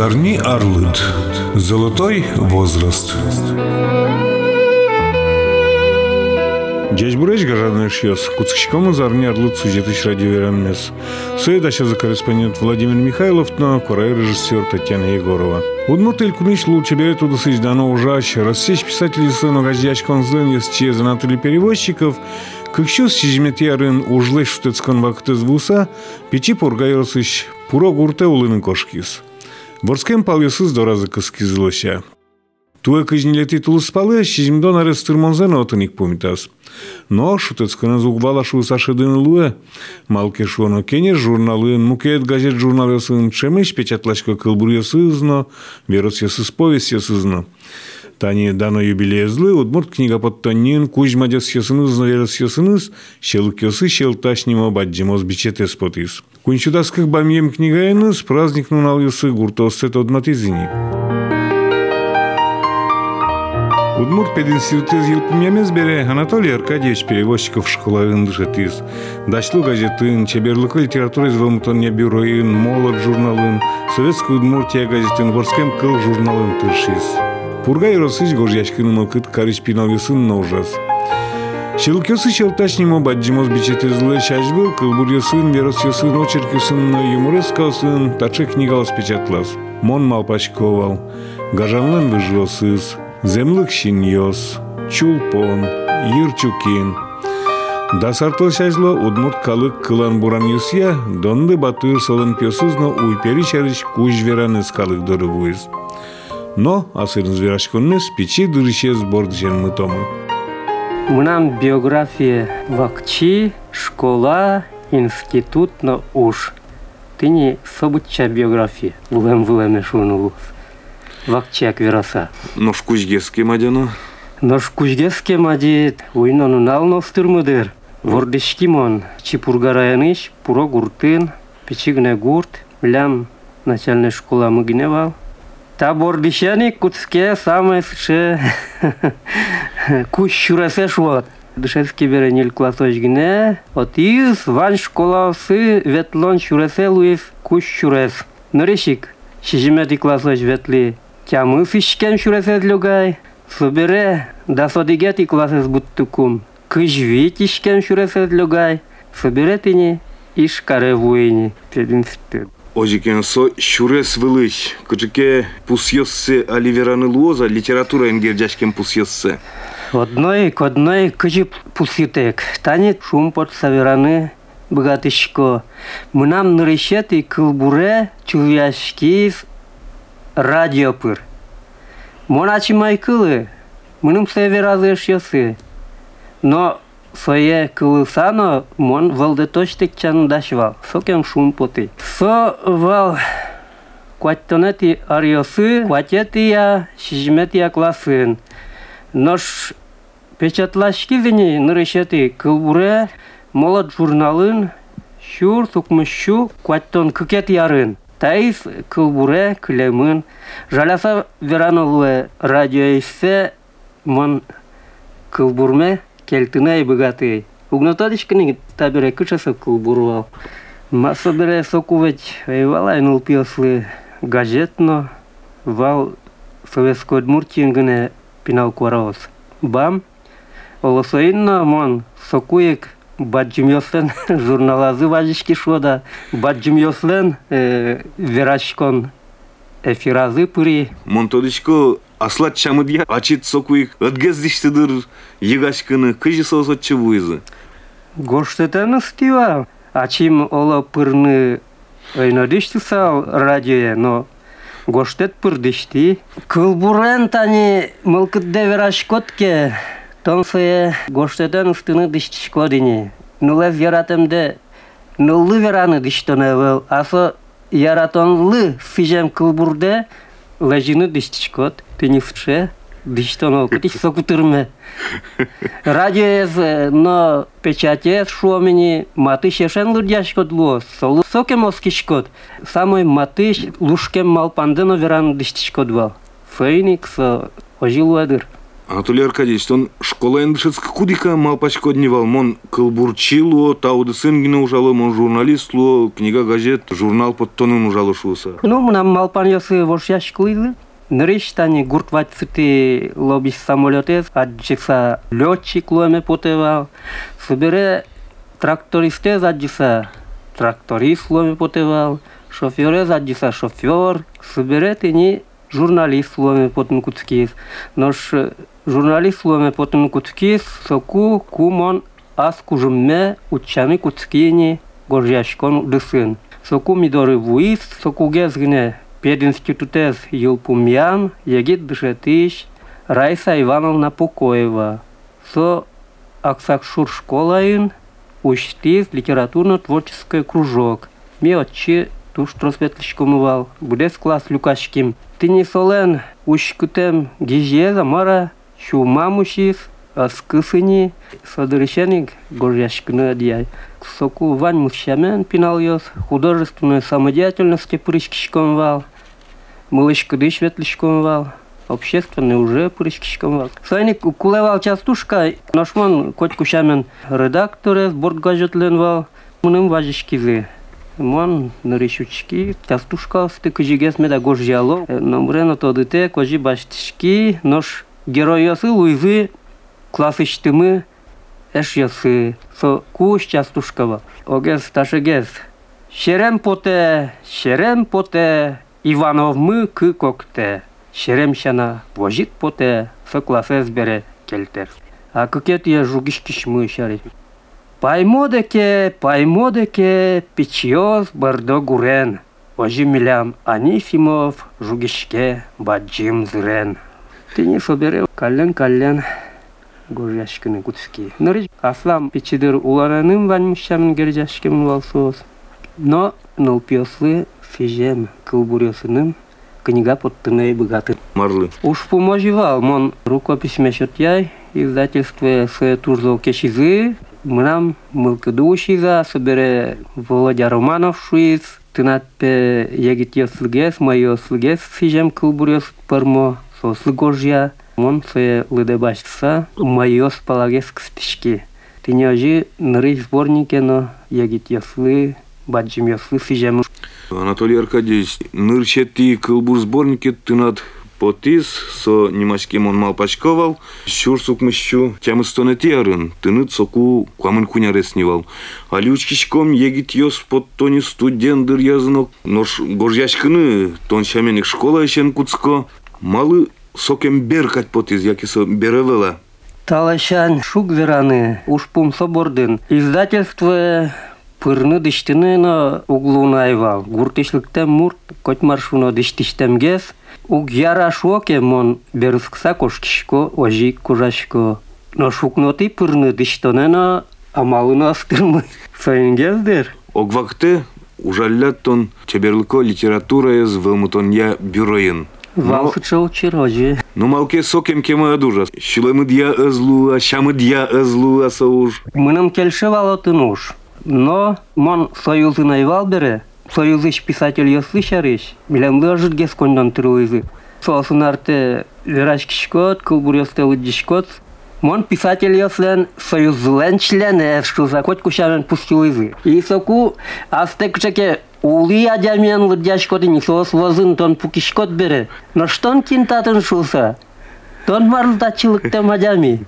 Зорни Орлыт. Золотой возраст. Джейсбуреш Гаранеш Йос, Куцкичком Зарни Орлыт Сузетыч Радио Веранмес. Эм за корреспондент Владимир Михайлов, на курай режиссер Татьяна Егорова. Удмурт Эль Кумич Лучеберет Удасыч Дано Ужаще, рассечь писателей сыну Газьяч Конзен, Есче, Занатолий Перевозчиков, как щус сизметьярын ужлеш штецкан вакыт из буса, печи пургайросыч, пурок урте улыны кошкис. Борскем палюсыз доразыкыз кызылося. Туе кыжниле титулы спалы, шизимдон арес тырмонзен отыник помитас. Но шутецкына зугвала шу сашыдын луе, малке шуоно кене журналын, мукеет газет журналысын, чемеш печатлашка кылбурьесызно, веросьесыз повестьесызно. Тани дано юбилезлы, удмурт книга под тоннин, кузьма дес ясыныз, наверес ясыныз, щелкесы щелташнимо баджимос бичетес потис. Кунчудасқық бәмем книгайыныз праздник нуналысы гуртосет одматизиник. Удмурт пединститутез елпымемез бере Анатолий Аркадьевич перевозчиков школавин дышетиз. Дачлу газетын, чеберлыклы литература из вамутонья бюроин, молот журналын, советскую Удмуртия газетын, ворскем кыл журналын тыршиз. Пургай росыч гожьячкыным окыт карыч пиновисын на ужас. Шелкёсы шелташнимо баджимоз бичетезлы шажбыл, кылбурьёсын, веросьёсын, очеркёсын, юмореskaсын, таче книгалас печатлас. Мон малпачковал, гажанлын выжлосыз, землык шиньёс, чулпон, йырчукин. Дасартыл шажло удмурт калык кылан буран юсия, донды батыр солын пёсызно уйпери чарыч куж вераныз калык дорывуиз. Но асырын зверашконнес печи дырышез борджен мытомы. мынам биография вакчи школа институт институтно уж. Ты не событча биография вулем вулеме шуну вакчак вераса. Нош кузгеске мадену а? нош кузгеске мади уйнону налнос турмудыр вордешкимон чипургараяныш пуро гуртын пичигне гурт лям начальная школа мы мыгневал Табор дишяни куцке самое ше куш шуресе шуат. Душевский беренил классоч гне, от из ван школасы ветлон шуресе луис куш шурес. Норишик, шижимети классоч ветли, тямы фишкен шуресе длюгай. Собере, да содигети классес буттукум. Кыжви тишкен шуресе длюгай. Собере тини, иш каре вуйни. Пединститут. Ожикенсо шурес вылыш, кучеке пусьёссе Оливераны лоза, литература энгерджашкин пусьёссе. Одной к одной кучи пусьетек, танет шум под савераны богатышко. Мы нам нарещет и кылбуре чувяшки радиопыр. Моначи майкылы, мы нам северазы шьёсы. Но Сое кылысано мон валде точтек чандашвал. Сокем шум поты. Со вал кваттонети ариосы, кватетия, шижметия класын. Нож печатлашкизини нырышети кылбуре молот журналын шур сукмышу кваттон кыкет ярын. Таис кылбуре килемын. Жаласа веранолуэ радио иссе мон кылбурме келтинай богатый. Угнотадичкани табере кычасы кулбурвал. Маса бере сокувeć валай нул пиосли газетно вал советской Удмуртингне пинал куараос. Бам олосоинно мон сокуек баджимьослен журналазы важишки шода баджимьослен верашкон эфиразы пыри. Монтодичко аслат чамыдья ачит сокуик ыдгездиштыдыр егашкыны кыжы соосотчу буйзы. Гоштетаны стива. Ачим ола пырны ойнодиштысал радиоя, но гоштет пырдышти. Кылбурен тани мылкыдде верашкотке тонсые гоштетен устыны дыштишкодини. Нулев яратемде нуллы вераны дыштоневел, асо яратонлы фижем кылбурде лажина на пенифче, дищтоно, катиш сокутырме. Радио е, на печате шуомени матыш ешен лурдяшкот луо, солу сокем оскишкот. Самой матыш лушкем малпандыно веран дищичкот бал. Фейник со ожилуадыр. Анатолий Аркадьевич, он школа энбшецк кудика малпачко дневал, мон кылбурчило, тауды сынгине ужало, мон журналистло, книга газет, журнал под тонын ужало шуса. Ну, нам малпан ясы вош яшкылы. Нырыштани гурт ватсыты лобис самолетес, аджиса летчик ломе потевал. Собере трактористез аджиса тракторист ломе потевал. Шоферез аджиса шофер. Собере тени журналист ломе потен куцкис. Нож журналист ломе потен куцкис, соку кумон аз кужумме учами куцкини горжашкон дысын. Соку мидоры вуис, соку гезгне пединститутез Юлпумьян, Егит Дышетыш, Райса Ивановна Покоева. Со Аксакшур школаин, учтиз литературно-творческий кружок. Ми отчи туш тросветличкомывал, будес класс люкашким. Ты не солен, ушкутем гижеза мара, шумамушев аскысыни содрышенник горящкны дия. Соку вань мушамен пинал ёс художественной самодеятельности прыщкишком вал мылышкыды да светлишком вал общественный уже прыщкишком вал. Сайник укулевал частушка нашман котькушамен редакторе сборт газетлен вал мыным важишкизы Мон наричучки, тастушка, стык жигес меда горжиало, номрено тодыте, кожи баштишки, нож герой йосы луизы, классыштымы, эш ясы, со куш частушкава. Огес ташегес. Шерем поте, шерем поте, Иванов мы кы кокте. Шерем шана, вожит поте, со класс бере келтер. А кыкет я жугишкиш мы шарит. Паймодеке, паймодеке, печьёс бардо гурен. Ожи милям Анифимов, жугишке, баджим зрен. Ты не соберел, кален, кален. горяшкины гудски. Ныры аслам печидер улараным ванмущамын герjашким валсос. Но нолпиослы фижем кылбурёсыным книга подтынай богаты. Марлы. Уж поможивал, мон рукопись яй, издательство с турзол кешизы, мрам мылкыдушиза, собере Володя Романов шуиц, тынат пе егит йослыгес, майо слыгес фижем кылбурёс пармо, Сослы горжя, Мон се лыдебашса, майос палагес кстишки. Ты не ожи ныры сборнике, но ягит яслы, баджим яслы сижем. Анатолий Аркадьевич, нырчети кылбур сборнике тынат потис, со немачкем он мал пачковал, щур сукмыщу тямы стонети арын, тыныт соку куамын кунярес нивал. А лючкишком егит йос под тони студентыр язынок, нош горжяшкыны тон шаменик школа ешен куцко, малы сокем беркать потиз, яки со беревела. Талашан шук вераны, уж пум собордын. Издательство пырны дыштыны на углуна айвал. Гуртышлыктен мурт, коть маршуно дыштыштем гес. Уг яра шоке мон берыскса кошкишко, ожи кожашко. Но шукноти пырны дыштыны на амалына астырмы. Сайын гездер. Огвакте ужаллаттон чеберлыко литература ез вылмутон я бюроин. Валхачал чирожі. Ну, мавки соким кема мы дья езлу, а что мы дья езлу, а сауж. Минам кельшевало ты нуж. Но мон союзы найвалбере, союзы писатель я шарыш, билем лежит гескондан труизы. Сосын арты вераш кишкот, кулбур ястелы дишкот. Мон писатель яслен союзлен члене, что закот кушарен пустил изы. И соку, а астек чеке Ули адямен лыдяшкоты не сос возын тон пукишкот бере. Но штон кинтатын шулса? Тон марлтачылыкта мадями.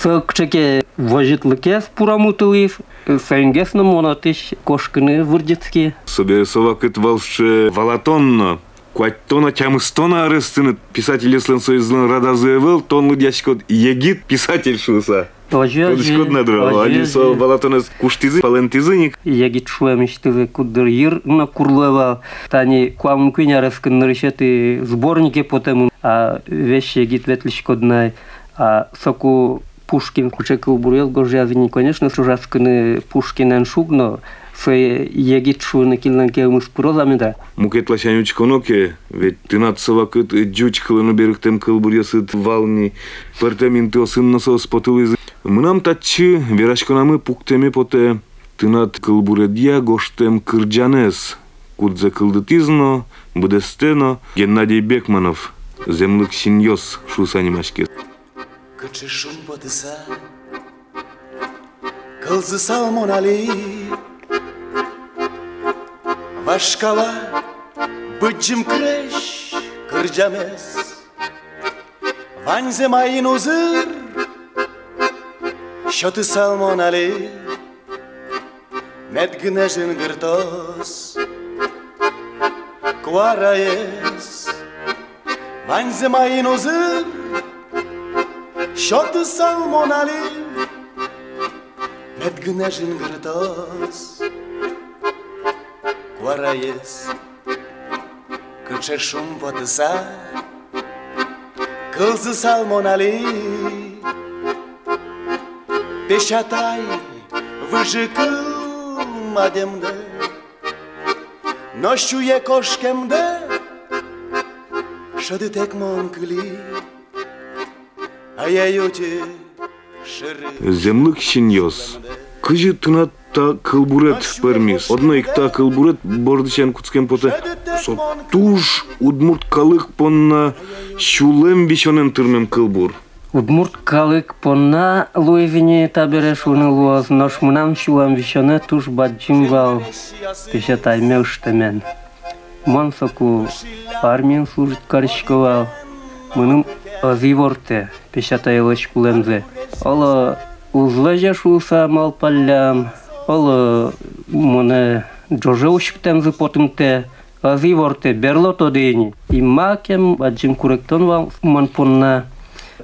Сок чеке вожитлыкес пурамутылыв, сәйнгесны монатыш кошкыны вырдецки. Собе совакыт валше валатонно. Куаттона тямыстона арыстыны писатель еслен союзлын рада заявил, тонлы дяшкот егит писатель шуса. Подышкот надрал, они со валатонес куштизы, палентизыник. Ягит шуэмиштызы кудыр йыр на курлева. Тани куам куйнярыскын нарышеты сборники потему, а вещи ягит ветлишкоднай. А соку Пушкин кучекыл бурел гожязыни, конечно, сужаскыны Пушкинен шугно, се егит шуны килнанке умыс прозамида. Мукетлашан учконоке, ведь ты над совакыт джучкылыны беріктем кылбурясыт вални, пертеминты осынна сос потылызы. Мынам татчы, верашканамы пуктеме поте, ты над кылбуредья гоштем кырджанес, кудзе кылдытизно, будестено, Геннадий Бекманов, землык синьос шусанимашке. Кычы шум потыса Кылзы салмон али Вашкала Быджим креш Кырджамес Ванзе майын узыр Шоты салмон али Медгнежин гыртос Квараес Ванзе майын узыр Шоты салмон али Медгнежин гыртос varayız Kıça şum batısa Kılzı salmonali Beş atay Vıcı kılmadım da Noşuye koşkemde Şadı tek monkli. Ayayote Zemlık şinyoz Kıcı tınat та кылбурет пермис. Одно икта кылбурет бордычен куцкен поте. Со туж удмурт калык понна шулем бишонен тырмем кылбур. Удмурт калык понна луевине табереш уны луаз нош мунам шулам вишоне туш баджим вал пешатай меуштемен. Мон соку армиян служит карышковал. Мыным азиворте пешатай лыш кулемзе. Ола узлы жашулса мал паллям. Ола муне джоже ушиктемзы потымте. Азиворте берлото дейни. И макем баджим куректон вал мон понна.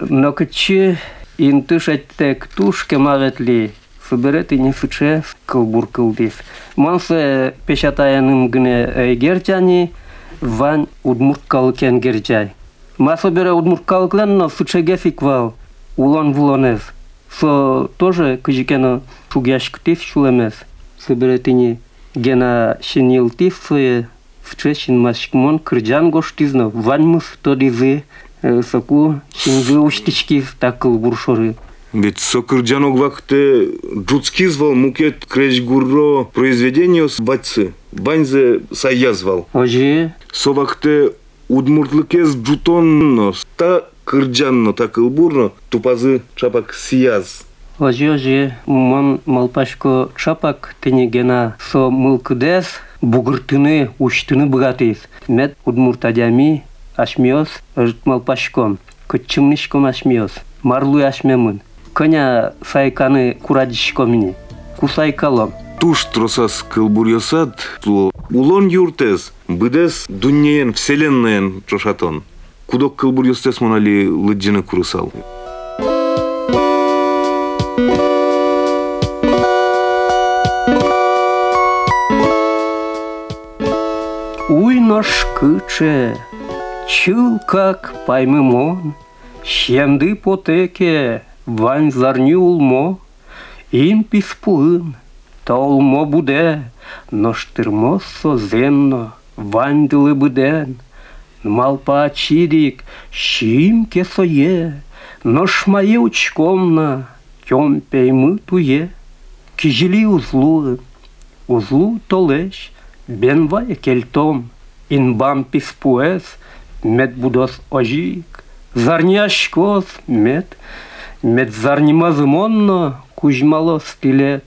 Но кычы интыш әттек туш кемаветли соберет и не фыче кылбур кылдис. Мансы пешатаяным гыне герчани вань удмурткалыкен герчай. Ма собере удмурткалыклен но фычеге фиквал улон вулонез. Со тоже кыжикено шугяшк тиф шулемез. Соберетини гена шинил тиф сое вчешин машкмон кырджан гоштизно вань тодизы соку шинзы уштички такыл буршоры. Ведь сокырджанок вахте джуцки звал мукет крешгурро произведение с батьцы. Баньзе саязвал. Ожи Совахте удмуртлыкез джутонно та кырджанно та кылбурно тупазы чапак сияз. Ожи мон малпашко чапак тенегена со мылкыдес бугыртыны уштыны быгатыз. Мет удмуртадями ашмиос малпашком. Кычымнышком ашмиос. Марлуй ашмемын. Коня сайканы курадишкомини. Кусайкалом. Туш тросас кылбурьосат туло улон юртез быдес дуньеен вселеннаен чошатон. Кудок кылбурьостес монали лыджины курысал. кыче, чыл как паймымон, Щемды потеке, вань зарни улмо, Ин писпуын, та улмо буде, Но штырмоссо зенно, вань дылы буден, Малпа чирик, щим кесое, Но шмае учкомна, тём пеймы туе, Кижили узлуы, узлу толеш, бенвая кельтом, инбам писпуэс, мед будос ожик, зарняшкос мед, мед зарнимазымонно, кужмало стилет,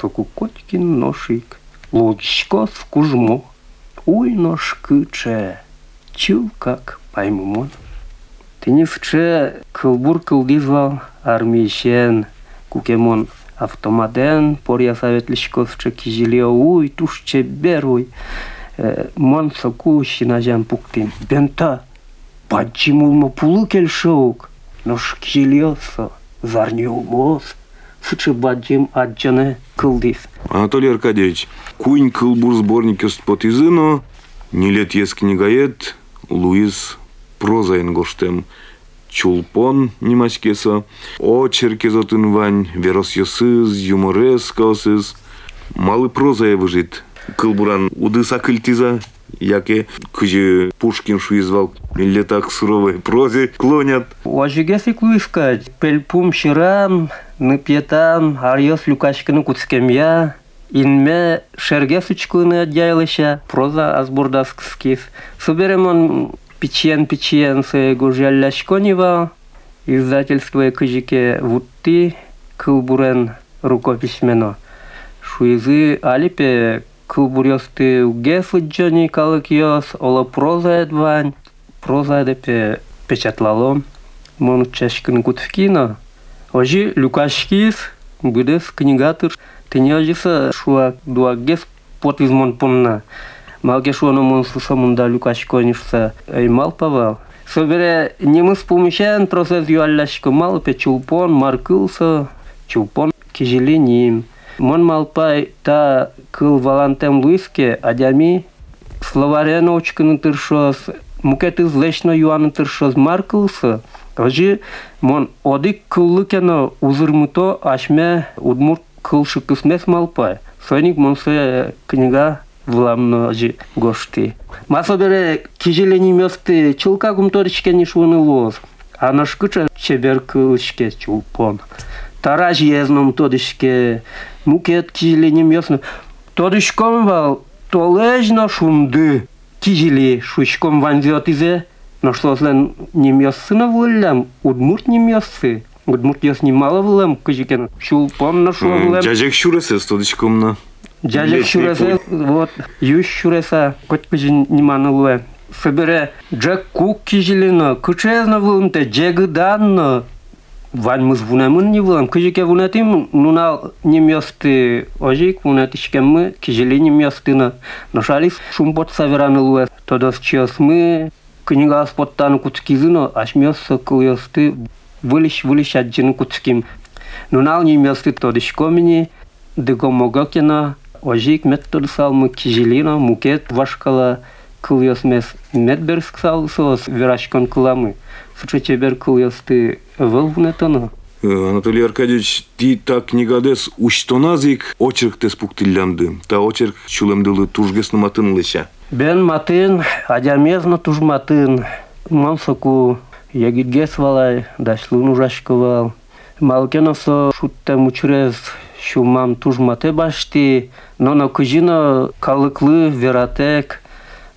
сокукоткин ношик, лучкос кужмо, уй нож кыче, чил как паймумон. Ты не вче кылбур кылдизвал армейшен, кукемон автоматен, поря советлишковче кижилио, уй, тушче беруй, ман сокуущина жан пуктин. Бента, падчимулма пулу келшоук, нош кжилёсо, зарнёумоз, сычы баджим аджаны кылдис. Анатолий Аркадьевич, кунь кылбур сборник под изыно, не лет ес книгоед, Луис проза ингоштем, чулпон немаскеса, очерки зотынвань, верос юсыз, юморескосыз, малы проза выжит Кылбуран удыса кыльтиза, яке кыжы Пушкин шуизвал, или так суровой прозе клонят. Ожиге фиклуискать, пельпум ширам, ныпьетам, арьос люкашканы куцкемья, инме шерге сучкуны отдяйлыша, проза азбурдаскскис. Соберемон пичен пичен се гужалляшконива, издательство кыжике вутти кылбурен рукописьмено. Шуизы алипе кылбурёсты уге фыджони калыкьёс, ола проза эдвань, проза эдепе печатлалом. Мон чешкин кутфкино. Ожи Люкашкис, будес книгатыр, тенежиса шуа дуагес подвизмон помна. Малке шуано мон сусамунда Люкашконишса эймал павал. Собере немыс помещен процесс юаллашко мал пе чулпон маркылса, чулпон кижеленим. Мон малпай та кыл валантем луиске адями словаря научканы тыршос, мукет излечно юаны тыршос маркылса, Ожи мон одик кыллыкена узырмыто ашме удмурт кылшы кысмес малпай. Сойник монсе книга вламно ожи гошти. Масо бере кижелени месты чулка гумторичке нишуны лоз. А нашкыча чебер чулпон. Тараж езном тодышке мукет кижелени месны. Тодышком вал толежно шунды. Кижели шушком ванзиот изе. Но что злен не мясына вылям, удмурт не мясы. Удмурт яс немало вылям, кыжикен. Шулпон на шуа вылям. Жажек шуресе стодичкомна. Дядя шуресе, вот, юш шуреса, хоть кыжи неманы луэ. Собере, джек кук кижелина, кычезна вылымте, джегі Вальмыз вунамын не вулам. Кыжыке вунатым, нунал немёсты ожик, вунатышкеммы, кижели немёстына. Ношалис шумбот савераны луэ. Тодос чиосмы, книга споттаны куцкизыно, ашмёс сокуёсты, вылиш вылиш аджин куцким. Нунал немёсты тодышкомини, дыгомогокена, ожик меттурсалмы, кижелина, мукет вашкала, кылёсмес медберск салысос, верашкон кыламы. Сучечебер кылёсты выл вунетоно. Э, Анатолий Аркадьевич, ти та книгадес уштоназик очерк тес пуктиллянды. Та очерк чулемдылы туржгесны матын леша. Бен матын, адямезно туж матын. Мансоку ягидгес валай, дашлун ужашковал. Малкено со шутте мучрез шумам туж мате башти, но на кужино калыклы вератек,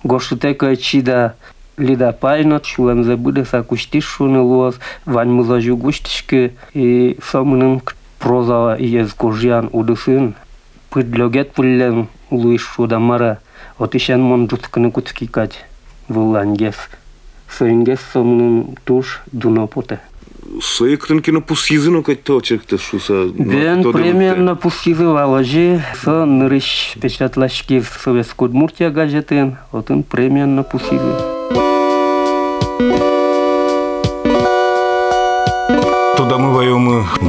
гошутека чида. Лида пайно, шулем забуде са кушти шуны лоз, вань музажу гуштишки, и сомнын проза ез кожян удысын. Пыдлогет пуллен луиш шудамара. Отишен мон жутканы кутскикать вулангес. Соингес сомнын туш дунопоте. Соя крынкино пусизыно кать-то очерк тес шуса. Бен примерно пустизы валожи со нырыш печатлашки в Советскую Удмуртия газетын, отын примерно пустизы.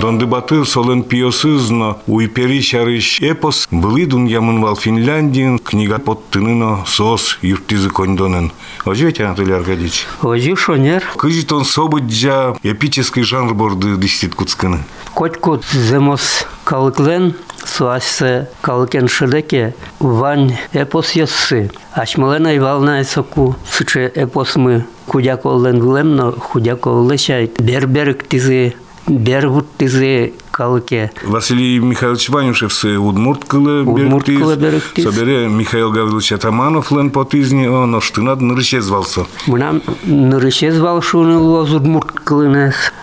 Донды баты солын пиосызно уйпери чарыш эпос былы дуньямын вал Финляндиин книга поттыныно сос юртизы кондонын. Ожи ведь Анатолий Аркадьевич? Ожи шонер. Кыжитон собыджа эпический жанр борды дистит куцкыны. Котку земос калыклен суассы калыкен шыдеке вань эпос яссы. Ачмален айвална эсоку сычы эпос мы. Кудяк олден вылемно, худяк олдышай. Берберк тизы бергуттызе калке. Василий Михайлович Ванюшевсы удмурт кылы бергуттыз. Удмурт бергуттыз. Собере Михаил Гаврилович Атаманов лен потызни, он нам нырышезвалсы. Мунам нырышезвалшуны лоз удмурт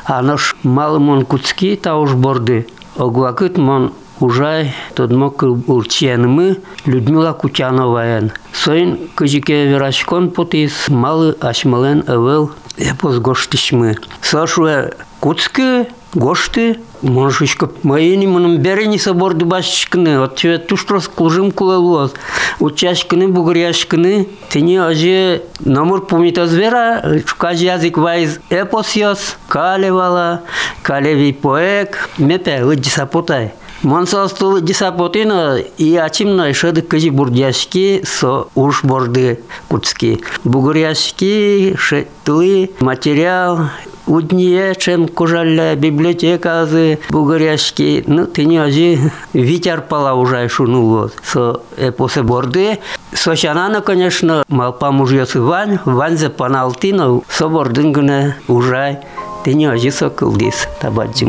а наш малым он куцки уж борды. Огвакыт мон Ужай тот мог урченмы Людмила Кутяноваян. Соин кыжике верашкон потис малы ашмален эвел эпос гоштишмы. Сашуэ куцки гошты Моншучка моини мыным берени соборды башчыкыны, от тебе туштрос кулжым кулалуаз. Учашкыны, бугряшкыны, тени аже намур помита звера, чукаж язык вайз эпосиос, калевала, калеви поэк, мепе, лыджи сапотай. Монса стул дисапотина и ачимна шады кыжи бурдяшки со уж борды куцки. Бугряшки, шетлы, материал, Удние, чем кожаля библиотека азы бугряшки, ну ты не ажи витер пала уже шунуло. Со эпосе борды. Со шанана, конечно, малпа мужьёс Вань, Вань за паналтина, со бордынгне уже. Ты не ажи со кылдис, табаджи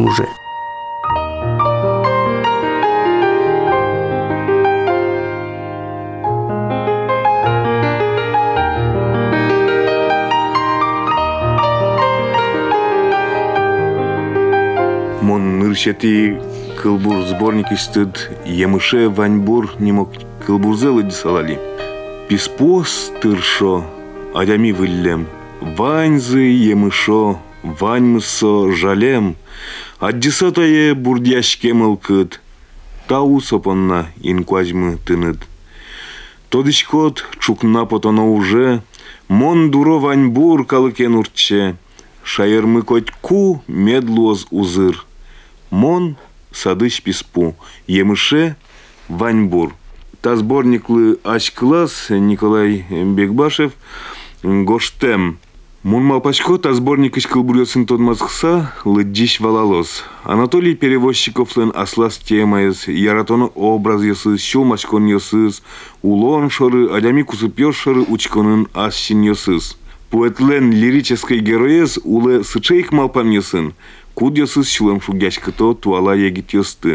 Мон ныршети кылбур сборник истыд емыше ваньбур немок кылбурзелы дисалали. Писпос тыршо, адями выллем. Ваньзы емышо, ваньмысо жалем. Аддисатае бурдяшке мылкыт. Тау сопонна инкуазьмы тыныт. Тодышкот чукна потоно уже, Мон дуро ваньбур калыкен уртче. Шайырмы коть ку медлуоз узыр. Мон садыш писпу, емыше ваньбур. Та сборниклы ач-класс Николай Бекбашев Гоштем. Мун малпачко та сборник иш кылбурёсын тодмазкса лыджиш валалос. Анатолий Перевозчиковлен аслас темайыз, яратоны образ йосыз, шо мачкон йосыз, улон шоры, адями кусып шоры учконын асшин йосыз. Поэтлен лирической героез улы сычейк малпам йосын, kudjasız şılamşu gäşkäto tuala yegit yosty.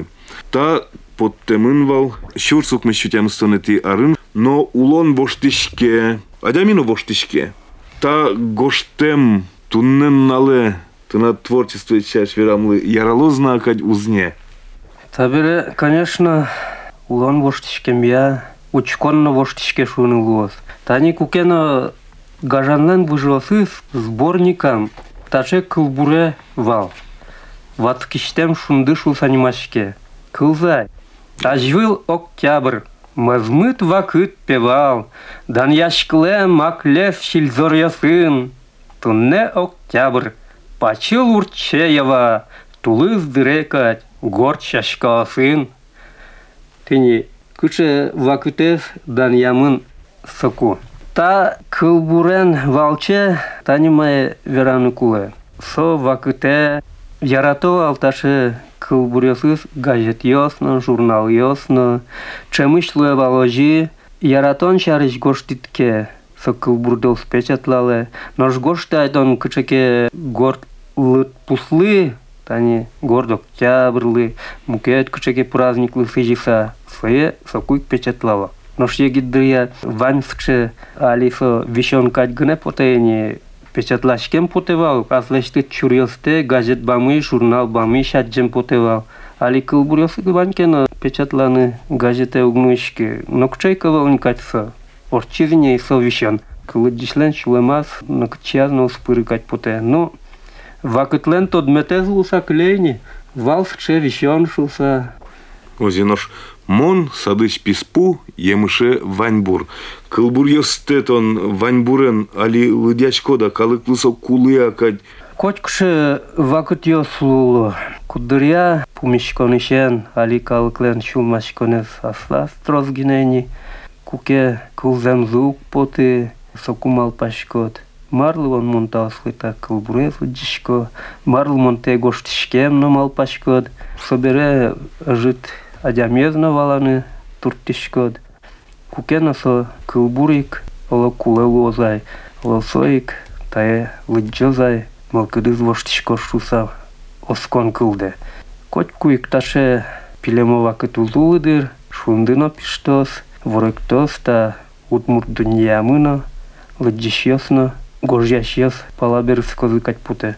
Ta подтемын вал, щурсук мещутям стонети арын, но улон боштишке, адямину боштишке. Та гоштем туннен нале, ты на творчество чаш верамлы, ярало знакать узне. Табере, конечно, улон боштишкем я, учконно боштишке шуны луос. Тани кукена гажаннен выжиласы сборникам, таше кылбуре вал. Ваткиштем шунды шул санимашке. Кылзай. Ажвыл октябрь. Мазмыт вакыт певал. Дан яшкле маклев шильзор ясын. Тунне октябрь. Пачыл урчеева. Тулыз дырекать. Горд шашкасын. Тini күше вакытес дан ямын соку. Та кылбурен валче танимае вераны куле. Со вакыте ярато алташе кылбуресыз газет ясно, журнал ясно. Чемышле валожи яратон шарыш гоштитке со кылбурдол спечатлале. Нож гошты айдон кычеке горд лыт пуслы тани горд октябрлы, мукет кычеке праздниклы сыжиса, свое сокуй печатлава. Нож егидрия ванскче алисо вишонкать гне потени Печатлашкем потевал, аз леште чурилсте, газет бамы, журнал бамы, шаджем потевал. Али кылбурёсы гыбанкена печатланы газете угнышки. Нокчайкавал никатса. Орчизне совещан. Кылыдишлен шулемас нокчазно спырыкать поте. Но ну, вакытлен тот улса клейни. Валс чевищон шулса. Озинош мон садыш писпу емыше ваньбур. Кылбур йостетон ваньбурен али лыдячко да калыклысо кулы акать. Кочкше вакыт йослулу. Кудыря пумишконишен али калыклен шулмашконес асла строзгинени. Куке кулзем звук поты сокумал пашкот. Марлы он монтаслы так кылбурез дишко. Марлы монте гоштишкем номал пашкот. Собере жит адямезна валаны туртишкот. Кукена со кылбурик, ола куле лозай, лосоик, тае лыджозай, малкыдыз воштишко шуса оскон кылды. Кот куик таше пилемова кытулудыр, шундыно пиштос, ворыктос та утмур дуньямыно, лыджишьосно, гожьящес палаберс козыкать путе.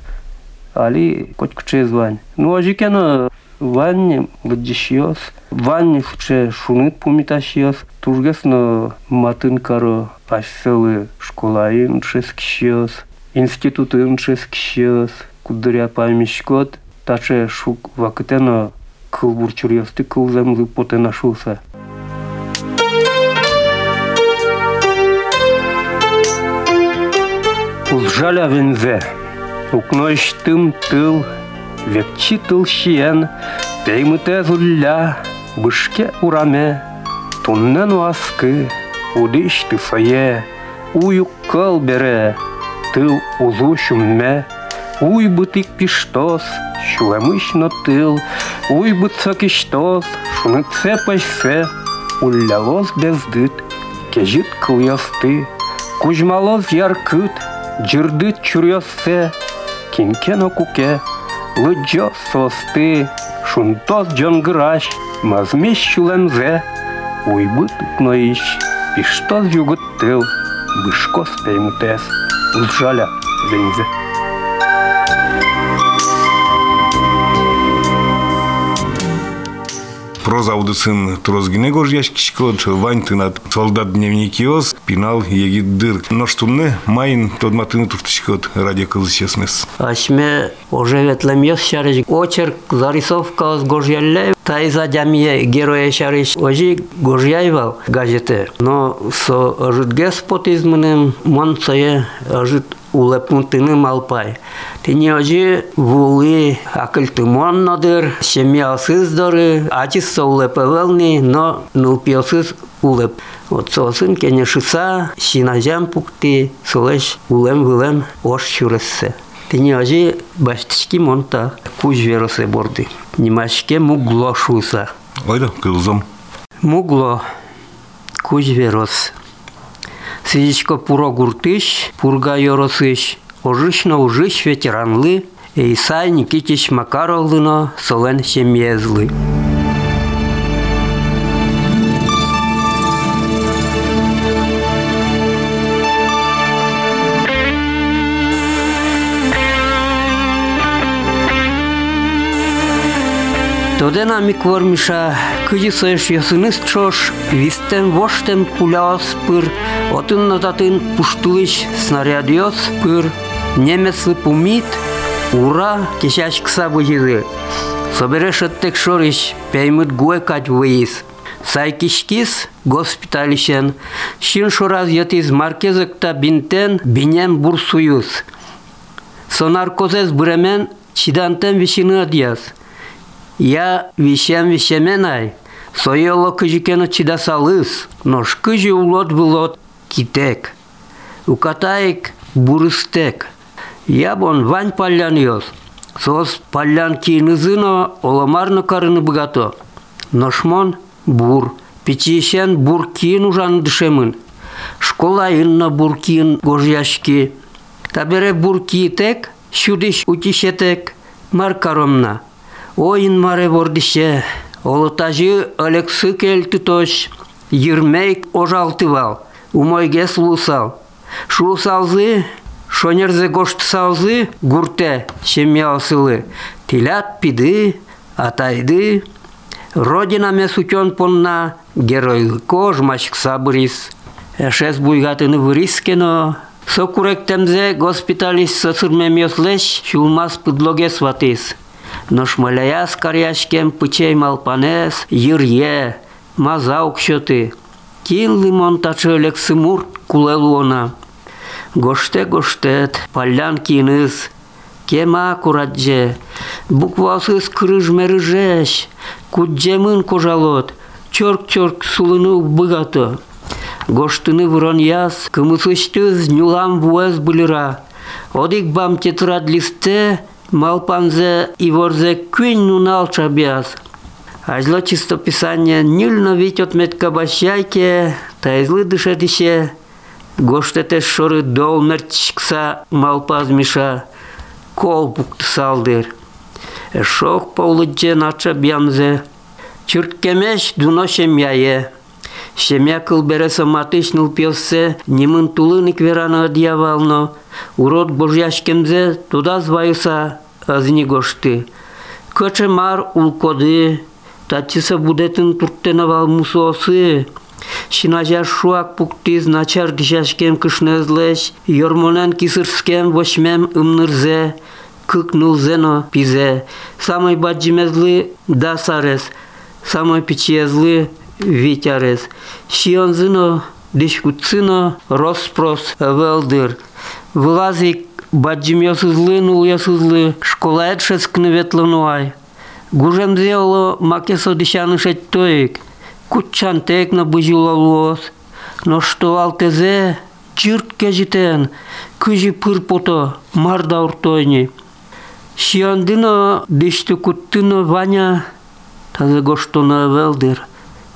Али кот кче звань. Ну ажикено ванне лыджишьос, ванне фче шуныт пумиташьос, тургесно матын каро ашселы школайын шескишьос, институтын шескишьос, кудыря памишкот, таче шук вакытено кылбурчурьосты кылземлы потена шуса. Узжаля вензе, укнойш тым тыл, векчи тыл шиен, пеймыте зулля, бышке ураме, туннен уаскы, удыш тысае, уюк кыл бере, тыл узу шумме, уй бытык пиштос, шулемыш но тыл, уй бытса киштос, шуныце пашсе, уллялос бездыт, кежит кыл ясты, кужмалос яркыт, жырдыт чурьоссе, кинкен куке, лыджо состы, шунтос жонгыраш, мазмеш шулемзе, уйбыт укноиш, пиштос югыт тыл, бышкос пеймутес, узжаля вензе. прозаудысын трозгине горжящ кичко, ты над солдат дневникиос, пинал егит дыр. Но что мне, майн тот матыны туртышкот ради кылычесмес. Ашме ожеветлемьес шарыш очерк, зарисовка с горжелле, Тайза дямие героя шарыш ожи горжяйвал газеты, Но со ожит геспотизмным, мон цое ожит улепнутыны малпай. Тini ожи вулы акылтымоннодыр, семьясыздоры, ачисса улепевелни, но нылпиосыз улеп. Вот сосын кене шыса, шинажам пукти, солеш улем-вылем ош чурессе. Тini ожи баштышки монта куж веросе борды. Нимашке мугло шуса. Ойда, кылзом. Мугло куж верос. Сидичко пуро гуртыш, пурга yorosыш, ожышно ужыш ветеранлы, Исай Никитич Макаровлыно солен семьезлы. Тодена ми кормиша, кыжы соеш ясыныс чош, вистен воштен пуляос пыр, отын нататын пуштулыш снарядиос пыр, немеслы пумит, ура, кешаш кса быжызы. Собереш оттек шориш, пеймыт гуекать выис. Сайкишкис госпиталишен, шин шораз ятиз маркезыкта бинтен бинем бурсуюз. Сонаркозес бремен чидантен вишины адьяс. Я вишем вишеменай, соело кыжикено чидасалыс, нош кыжи улот булот китек. Укатаик бурыстек. Я бон вань палляниос. Сос паллян кинызыно оламарно карыны богато. Ношмон бур. Печишен бур кин ужан дышемын. Школа инна бур кин гожяшки. Табере бур киетек, шудиш утишетек, маркаромна. Ойын маре бордише, олытажы Алексы келті тош, ермейк ожалтывал, умойге слусал. Шусалзы, шонерзе гоштсалзы, гурте, шемяосылы, тилят пиды, атайды, Родина месутен понна, герой кож мачк сабрис. Эшес буйгатыны вырискено, Сокуректемзе госпиталис сосырмемьослеш, шулмас пыдлоге сватис. Но шмаляя скоряшкем пычей малпанес, йырье, мазаук шоты. Кин лимон тачелек сымур кулелуона. Гоште гоштет, палян киныз, кема курадже, буквасыз крыж мережеш, куджемын кожалот, чорк-чорк сулыны быгато. Гоштыны врон яс, кымысыштыз нюлам вуэз былыра. Одик бам тетрадь листе, малпанзе и ворзе кюнь нунал чабяс. Ажло чистописание нильно вить отметка бащайке, та излы дышатище, гоштете шоры дол мерчкса малпаз миша, кол пукты салдыр. Эшок полыдже нача бямзе, чурткемеш дуно шемяе. Шемя кылбере саматышныл пьесе, нимын тулыник верана дьявално, урод божьяшкемзе туда зваюса, азни гошты. Коче мар улкоды, татчиса будетын турттенавал мусосы, Шинажа шуак пуктиз начар дишашкем кышнезлеш, йормонен кисырскем вошмем ымнырзе, кык нулзено пизе, самый баджимезлы дасарес, самый печезлы витярес. Шионзыно дишкуцыно роспрос велдыр. Вылазик баджимьосызлы нулясызлы школа эдшес кныветлануай. Гужем зело макесо дишанышет тоик. Кутчан текна быжилалуос. Но что алтезе чирт кежитен, кыжи пырпото, марда уртойни. Шиондыно дишты куттыно ваня, тазы гоштона велдыр.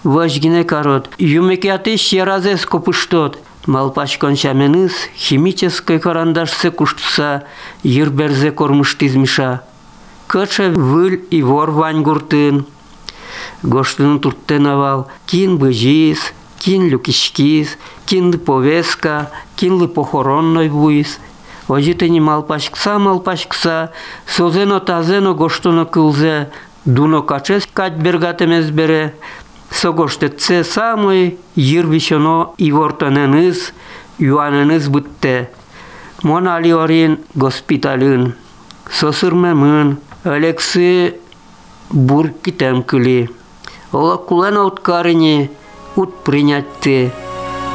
Важгине карот. Юмекиаты щеразес копыштот. Малпачкон шаменыз химической карандашсе куштса ерберзе кормыштизмиша. Кыча выл и вор вань гуртын. Гоштын турттен авал. Кин быжиз, кин люкишкиз, кин повеска, кин похоронной буис. Ожитыни малпачкса малпачкса, созено тазено гоштоно кылзе, Дуно качес кать бергатемес бере, согоштетсе самой йырвишоно ивортоненыз, юаненыз бытте. Мон алиорин госпиталын, сосырмемын, Алексы бур китем кыли. Ола кулен откарыни, ут принятты.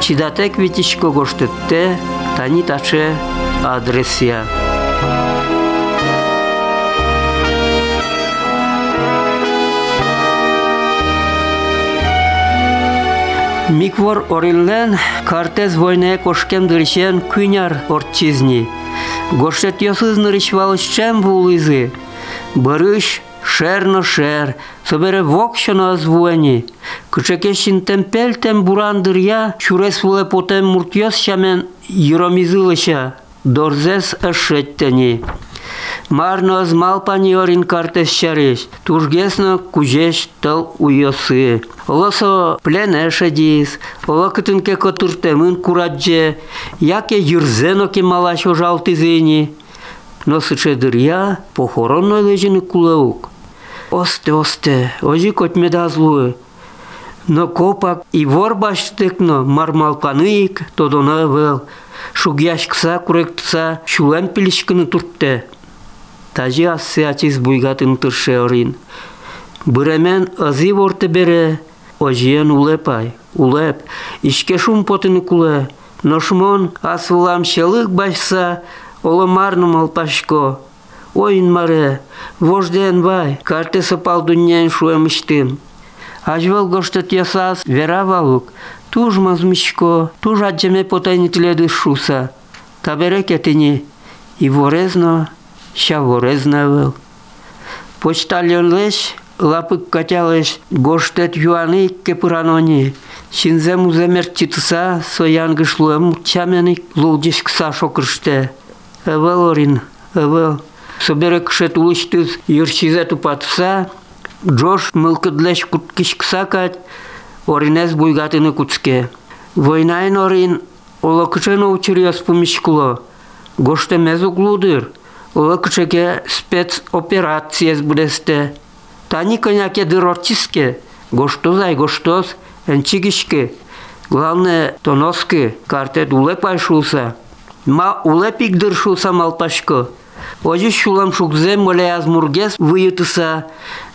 Чидатек витишко гоштетте, тани таче адресия. Миквор ориллен картез войне кошкем дырчен күняр ортчизни. Гоштет йосыз нырычвалышчем вулызы. Барыш шерно шер, собере вокшоно озвуени. Кычекешин темпельтем бурандыр я, чурес вуле потем муртьос шамен юромизылыша. Дорзес ашеттени. Марно змал паниорин картес шареш, тужгесно кужеш тал уйосы. Олосо пленеше дис, ола кытынке котуртемын курадже, яке юрзено ке малаш ожалтызыни. Но сычедыр я похоронной лежины кулаук. Осте, осте, ожи котмедазлуы. Но копак и вор баштыкно мармалпаныйк тодона вел. Шугяшкса куректса шулен пилишкыны туртте. Тажи ассы ачыз буйгатын тыршеорин. Бүремен азы ворты бере, ожиен улепай, улеп, ишке шум потыны куле. Ношмон асвылам шелык башса, оломарным алпашко. Ойын маре, вожден бай, карте сапал дүннен шуемыштым. Ажвал гоштет ясас веравалук, туж мазмичко, туж аджеме потайнитледы шуса. Таберекетini, и ворезно, ща ворезнавел. Почтальонлеш, лапык катялеш, гоштет юаны кепыранони. Шинзе муземер читыса, соянгышлуем чамяны лулдиш кса шокрыште. Эвел орин, эвел. Собере кшет улыштыз юрчизе тупатса, Джош мылкыдлеш куткиш ксакать, оринез буйгатыны куцке. Войнайн орин, олокчено учерьез помишкуло. Гоште лыкче ке спецоперация сбудесте. Та никој не ке дырочиске, гошто зай, гошто энчигишке. Главное, то носки, картет улепай шулса. Ма улепик дыр шулса малпашко. Ожи шулам шукзем моле аз мургес выютыса.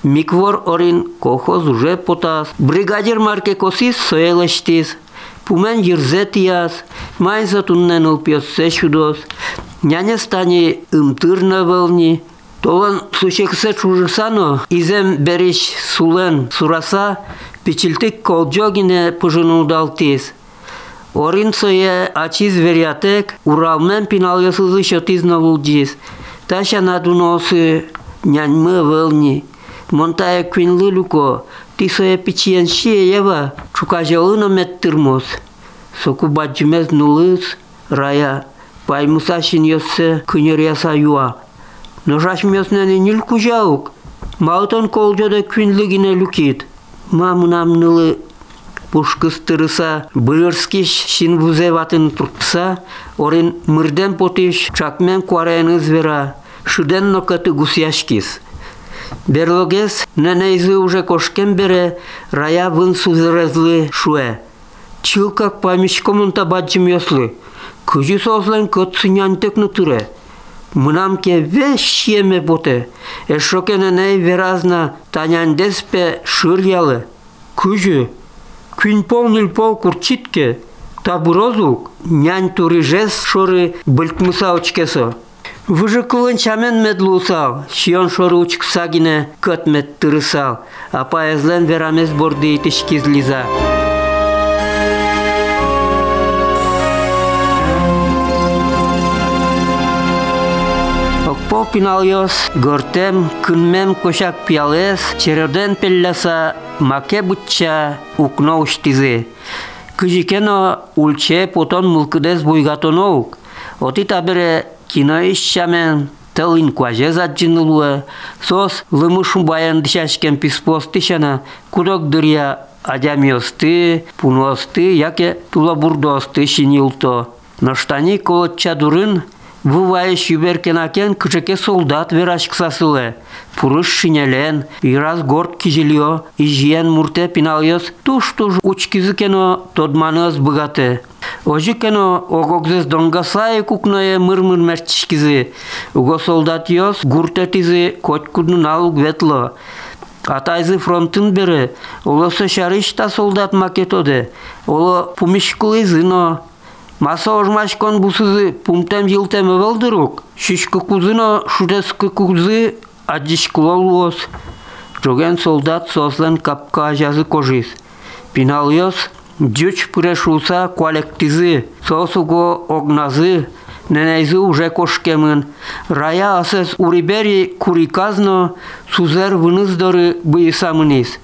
Миквор орин кохоз уже потас. Бригадир марке косис соелаштис. Пумен јерзет мај за уннен улпјот се шудос, Няня стане ымтырна волни. Толан сушексе чужысано, изем бериш сулен сураса, печилтик колджогине пожынудалтис. Орин сое ачиз верятек, уралмен пиналгасызы шотиз навулджис. Таша надуносы няньмы вълни. Монтая квинлы люко, ти сое пичиен шиева, чукажалына меттырмос. Соку баджимез нулыз, рая, паймуса шиньосы күнеряса юа. Но жашмёснени нил кужаук. Маутон колжода квинлыгине люкит. Мамунам нылы пушкыстырыса, бырырскиш шин вузе ватын турпса, орин мырден потиш чакмен куарен извера, шуден нокаты гусяшкис. Берлогес ненейзы уже кошкен бере, рая вын сузырезлы как памишкомун табаджим ёслы. Күжі созлен кот сынянтек нутыре. Мынам ке веш еме боте. Эшокене ней веразна таняндеспе шыр ялы. Күжі, күн полнил пол курчитке, табурозук, нянь турижес шоры былтмыса очкесо. Выжы кылын чамен медлусал, шион шоры учксагине кыт мед тырысал, а паязлен верамес борды итишкизлиза. Окпо пиналйос, гортем, кынмем кошак пиалес, чероден пелляса, маке бутча, укно уштизе. Кыжикено улче потон мылкыдес буйгатоноук. Оти табере кино ищамен, тылын куаже заджинылуэ, сос лымышум баян дышашкен писпос тышана, кудок дырья адямиосты, пуносты, яке тула бурдосты шинилто. Но штани колотча дурын, Вываеш юберкенакен кычеке солдат вераш ксасылы. Пурыш шинелен, ираз горд кижелио, и жиен мурте пиналйос туш-туш учкизы кено тодманыз быгаты. Ожи кено огогзес донгасае кукное мыр-мыр мерчишкизы. Уго солдат йос гуртетизы котькудну налуг ветло. Атайзы фронтын бері, олысы шарышта солдат макетоды. Олы пумишкулы зыно, Маса ожмашкон бусызы пумтем жылтем өвелдірук. Шишкі кузыно шудескі кузы адишкулолуос. Жоген солдат сослен капка жазы кожис. Пиналйос дюч пырешуса коллектизы. Сосуго огназы. Ненейзы уже кошкемын. Рая асес урибери куриказно сузер выныздоры быйсамынис.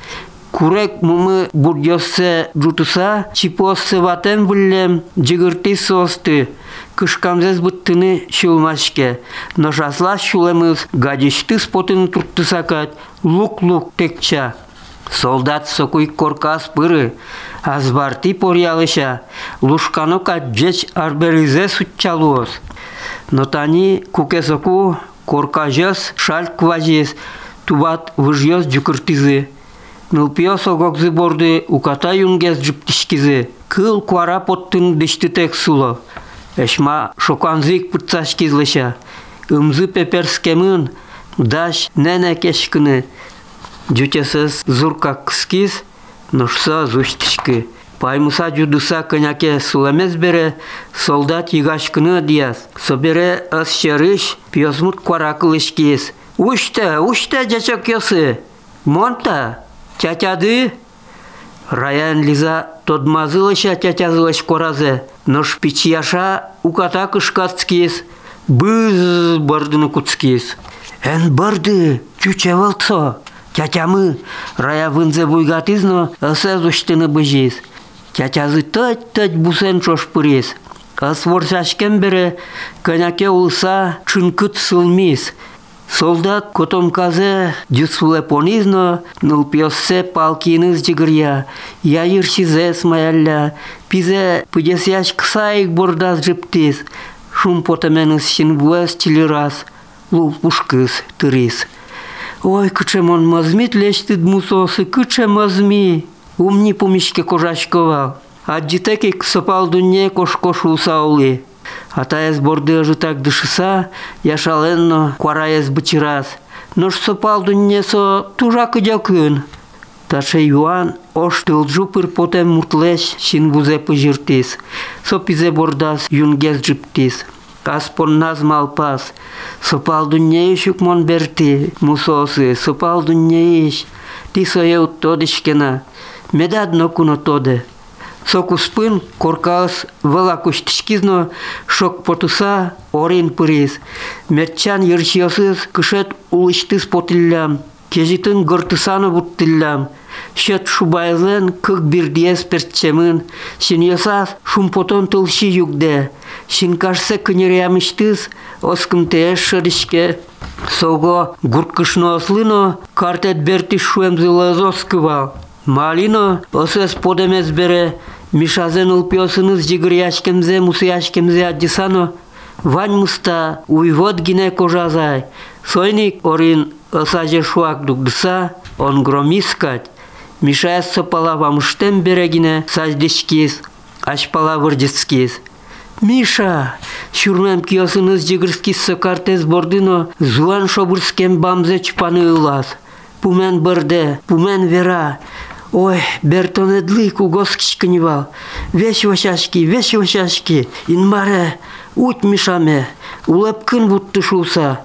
Курек мумы бурдёссе жутуса, чипоссе ватен бүллем, жигырти состы. Кышкамзез бұттыны шулмашке. Ношасла шулемыз гадишты спотын турттысакат, лук-лук текча. Солдат сокуй коркас пыры, азбарти порялыша, лушканока джеч арберизе тани куке соку коркажес шаль кважес, тубат выжьёс джукыртизы. Огокзы борды уката юнгез жыптишкизы. Кыл куара поттын дештитек суло. Эшма шоканзик пытсашкизлыша. Умзы пеперскемын, даш нене кешкыны. Дютесыз зурка кыскиз, ношса зуштишки. Паймуса жудуса коняке сулемез бере, солдат егашкыны дияс. Собере ас шерыш, пиосмут куара кылышкиз. Уште, уште жачок йосы. Монта, тятяды? Раян лиза тодмазылыша тятязылыш коразе. Но шпичьяша уката кышкацкиз. Быз бардыны куцкиз. Эн барды, чуче валцо. Тятямы, рая вынзе буйгатизно, ысе зуштыны быжиз. Тятязы тать-тать бусен чошпырез. Ас ворсашкен бере, коняке улса чынкыт сылмиз. Солдат котомказе дюсулепонизно нылпиоссе палкиныз жигырья, яйыршизес маялля, пизе пыдесяш ксаик бордас жыптиз, шум потеменыз шинбуэс чилирас, лул пушкыз тырис. Ой, кычемон мазмит лештид мусосы, кыче мазми, умни помишке кожачковал. А ксопал дуне кош-кош усаули. Атаес борды ажытак дышыса, яшаленно куараес бычырас. Нош сопал дуне со тужак ыдякын. Таше юан ош тылжу пыр потем муртлеш шин бузе пыжыртис. Сопизе бордас юнгез жыптис. Аспон наз малпас. Сопал дуне ишук мон берти мусосы. Сопал дуне иш. Ти соеу тодишкена. Медадно куно тоде. Сокуспын коркаус вала куштишкизно шок потуса орин пырис. Мерчан ерчиосыз кышет улыштыс потиллям. Кежитын гыртысаны буттиллям. Шет шубайлен кык бирдиес перчемын. Шиньосас шумпотон тылши югде. Шинкашсе кынерямыштыз оскым теш шырышке. Сого гурткышно ослыно картет берти шуемзылазоскывал. Малино осес подемес бере мишазен улпиосыныз жигыр яшкемзе мусы яшкемзе аддисано вань муста уйвод гине кожазай. Сойник орин осаже шуак дугдыса он громискать. Сопала вам штем берегине саздишкиз, ашпала вырдискиз. Миша, шурмем киосыныз жигырскиз сокартез бордыно зуан шобырскен бамзе чпаны ылас. Пумен бырде, пумен вера, Ой, кичканевал. Весь васяшки, весь васяшки. Инмаре, ут мишаме. Улепкын вот тышуса.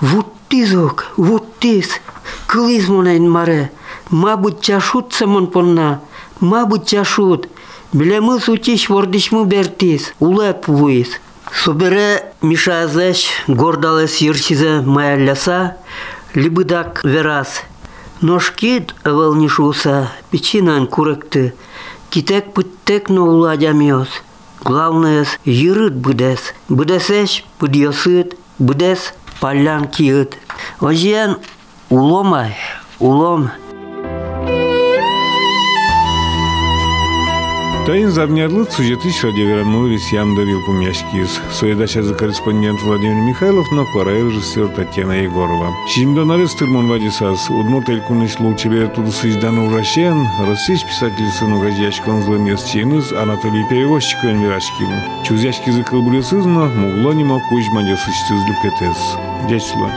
Вот тизок, вот тиз. Кылиз мона инмаре. Мабуть чашут самон понна. Мабуть чашут. Билемы сутиш вордишму бертиз. Улеп вуиз. Собере мишазеш гордалес йырчизе маялляса. Либыдак верас. Ношкит авални шуса, печинан курыкты. Китек пыттек но уладямиос. Главное, ерыт будес. Будесеш, будьосыт, будес, полян киыт. Озиян уломай, улом, Тайын сюжети радиовернулись Яндорил Пумяшкиз. за корреспондент Владимир Михайлов на кора режиссер Татьяна Егорова. Шимдонарес Тырман Вадисас, Удмурт Элькуныч туда Тудусыздан Урашен, российский писатель сын Угазьяч Конзлан Ясчиныз, Анатолий Перевозчик Венвирашкин. Чузяшки заколбулесызна, муглонима Кузьма Десычтыз Люкетес. Дячло.